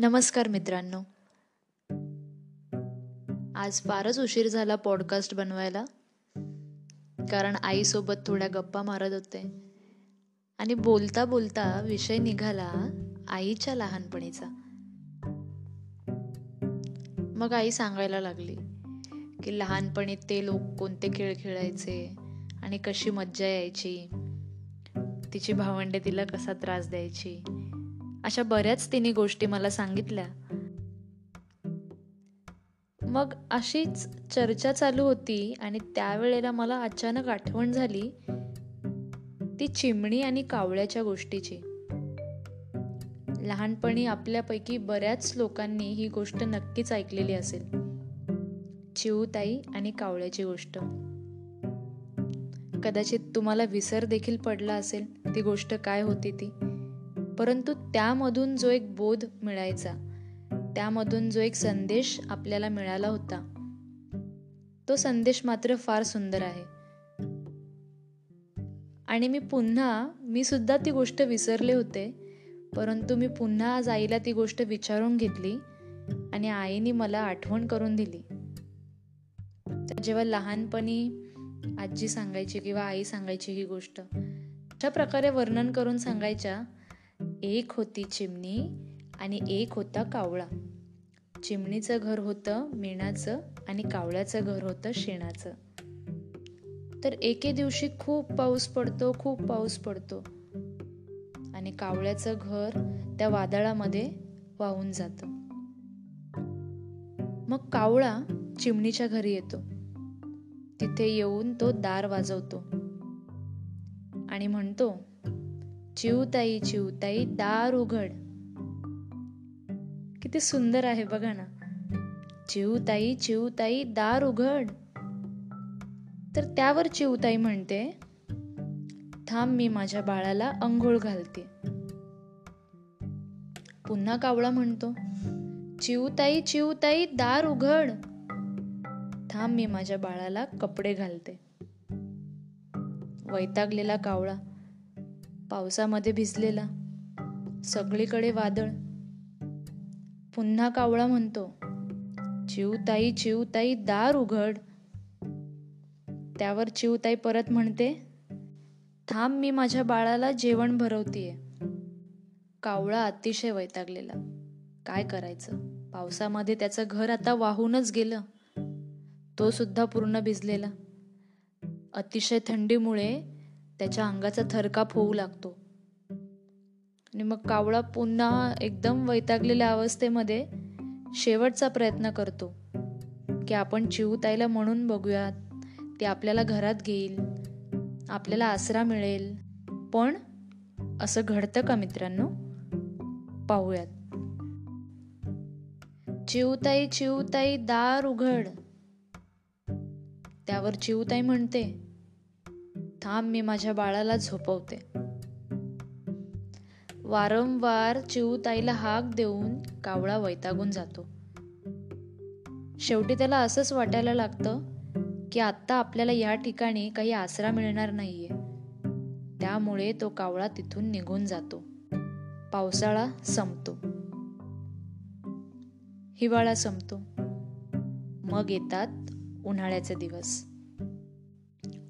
नमस्कार मित्रांनो. आज फारच उशीर झाला पॉडकास्ट बनवायला. कारण आईसोबत थोड्या गप्पा मारत होते. आणि बोलता बोलता विषय निघाला आईच्या लहानपणीचा. मग आई सांगायला लागली की लहानपणी ते लोक कोणते खेळ खेळायचे आणि कशी मज्जा यायची. तिची भावंडे तिला कसा त्रास द्यायची. अशा बऱ्याच तिने गोष्टी मला सांगितल्या. मग अशीच चर्चा चालू होती आणि त्यावेळेला मला अचानक आठवण झाली ती चिमणी आणि कावळ्याच्या गोष्टीची. लहानपणी आपल्यापैकी बऱ्याच लोकांनी ही गोष्ट नक्कीच ऐकलेली असेल. चिऊताई आणि कावळ्याची गोष्ट. कदाचित तुम्हाला विसर देखील पडला असेल ती गोष्ट काय होती ती. परंतु त्यामधून जो एक बोध मिळायचा त्यामधून जो एक संदेश आपल्याला मिळाला होता तो संदेश मात्र फार सुंदर आहे. आणि मी पुन्हा मी सुद्धा ती गोष्ट विसरले होते परंतु मी पुन्हा आज आईला ती गोष्ट विचारून घेतली आणि आईने मला आठवण करून दिली. जेव्हा लहानपणी आजी सांगायची किंवा आई सांगायची ही गोष्ट अशा प्रकारे वर्णन करून सांगायच्या एक होती चिमणी आणि एक होता कावळा. चिमणीचं घर होतं मेणाचं आणि कावळ्याचं घर होतं शेणाचं. तर एके दिवशी खूप पाऊस पडतो खूप पाऊस पडतो. आणि कावळ्याचं घर त्या वादळामध्ये वाहून जात. मग कावळा चिमणीच्या घरी येतो. तिथे येऊन तो दार वाजवतो आणि म्हणतो चिवताई चिवताई दार उघड. किती सुंदर आहे बघा ना. चिवताई चिवताई दार उघड. तर त्यावर चिवताई म्हणते थांब मी माझ्या बाळाला अंघोळ घालते. पुन्हा कावळा म्हणतो चिवताई चिवताई दार उघड. थांब मी माझ्या बाळाला कपडे घालते. वैतागलेला कावळा पावसामध्ये भिजलेला. सगळीकडे वादळ. पुन्हा कावळा म्हणतो चिवताई चिवताई दार उघड. त्यावर चिवताई परत म्हणते थांब मी माझ्या बाळाला जेवण भरवतीये. कावळा अतिशय वैतागलेला. काय करायचं? पावसामध्ये त्याचं घर आता वाहूनच गेलं. तो सुद्धा पूर्ण भिजलेला. अतिशय थंडीमुळे त्याच्या अंगाचा थरकाप होऊ लागतो. आणि मग कावळा पुन्हा एकदम वैतागलेल्या अवस्थेमध्ये शेवटचा प्रयत्न करतो की आपण चिवताईला म्हणून बघूयात ते आपल्याला घरात घेईल आपल्याला आसरा मिळेल पण असं घडतं का मित्रांनो? पाहूयात. चिवताई चिवताई दार उघड. त्यावर चिवताई म्हणते थांब मी माझ्या बाळाला झोपवते. वारंवार चिवताईला हाक देऊन कावळा वैतागून जातो. शेवटी त्याला असंच वाटायला लागतं की आत्ता आपल्याला या ठिकाणी काही आसरा मिळणार नाहीये. त्यामुळे तो कावळा तिथून निघून जातो. पावसाळा संपतो. हिवाळा संपतो. मग येतात उन्हाळ्याचे दिवस.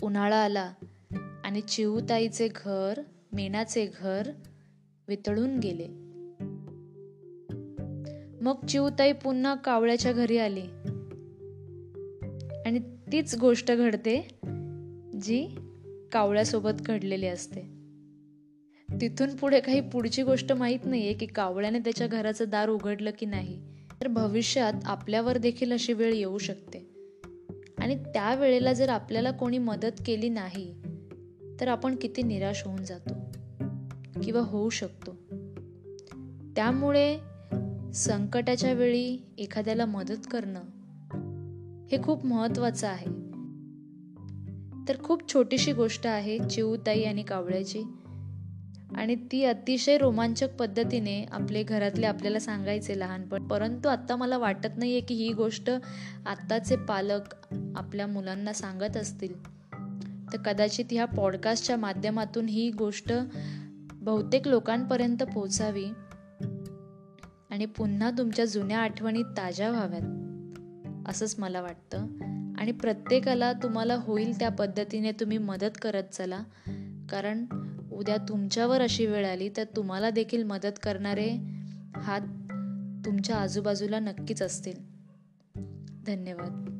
उन्हाळा आला आणि चिऊताईचे घर मेणाचे घर वितळून गेले. मग चिऊताई पुन्हा कावळ्याच्या घरी आली. आणि तीच गोष्ट घडते जी कावळ्यासोबत घडलेली असते. तिथून पुढे काही पुढची गोष्ट माहीत नाहीये की कावळ्याने त्याच्या घराचं दार उघडलं की नाही. तर भविष्यात आपल्यावर देखील अशी वेळ येऊ शकते. आणि त्या वेळेला जर आपल्याला कोणी मदत केली नाही तर आपण किती निराश होऊन जातो किंवा होऊ शकतो. त्यामुळे संकटाच्या वेळी एखाद्याला मदत करणं हे खूप महत्वाचं आहे. तर खूप छोटीशी गोष्ट आहे चिऊताई आणि कावळ्याची. आणि ती अतिशय रोमांचक पद्धतीने आपले घरातले आपल्याला सांगायचे लहानपण. परंतु आत्ता मला वाटत नाही आहे की ही गोष्ट आत्ताचे पालक आपल्या मुलांना सांगत असतील. तर कदाचित ह्या पॉडकास्टच्या माध्यमातून ही गोष्ट बहुतेक लोकांपर्यंत पोचावी आणि पुन्हा तुमच्या जुन्या आठवणी ताज्या व्हाव्यात असंच मला वाटतं. आणि प्रत्येकाला तुम्हाला होईल त्या पद्धतीने तुम्ही मदत करत चला कारण उद्या तुमच्यावर अशी वेळ आली तर तुम्हाला देखील मदत करणारे हात तुमच्या आजूबाजूला नक्कीच असतील. धन्यवाद.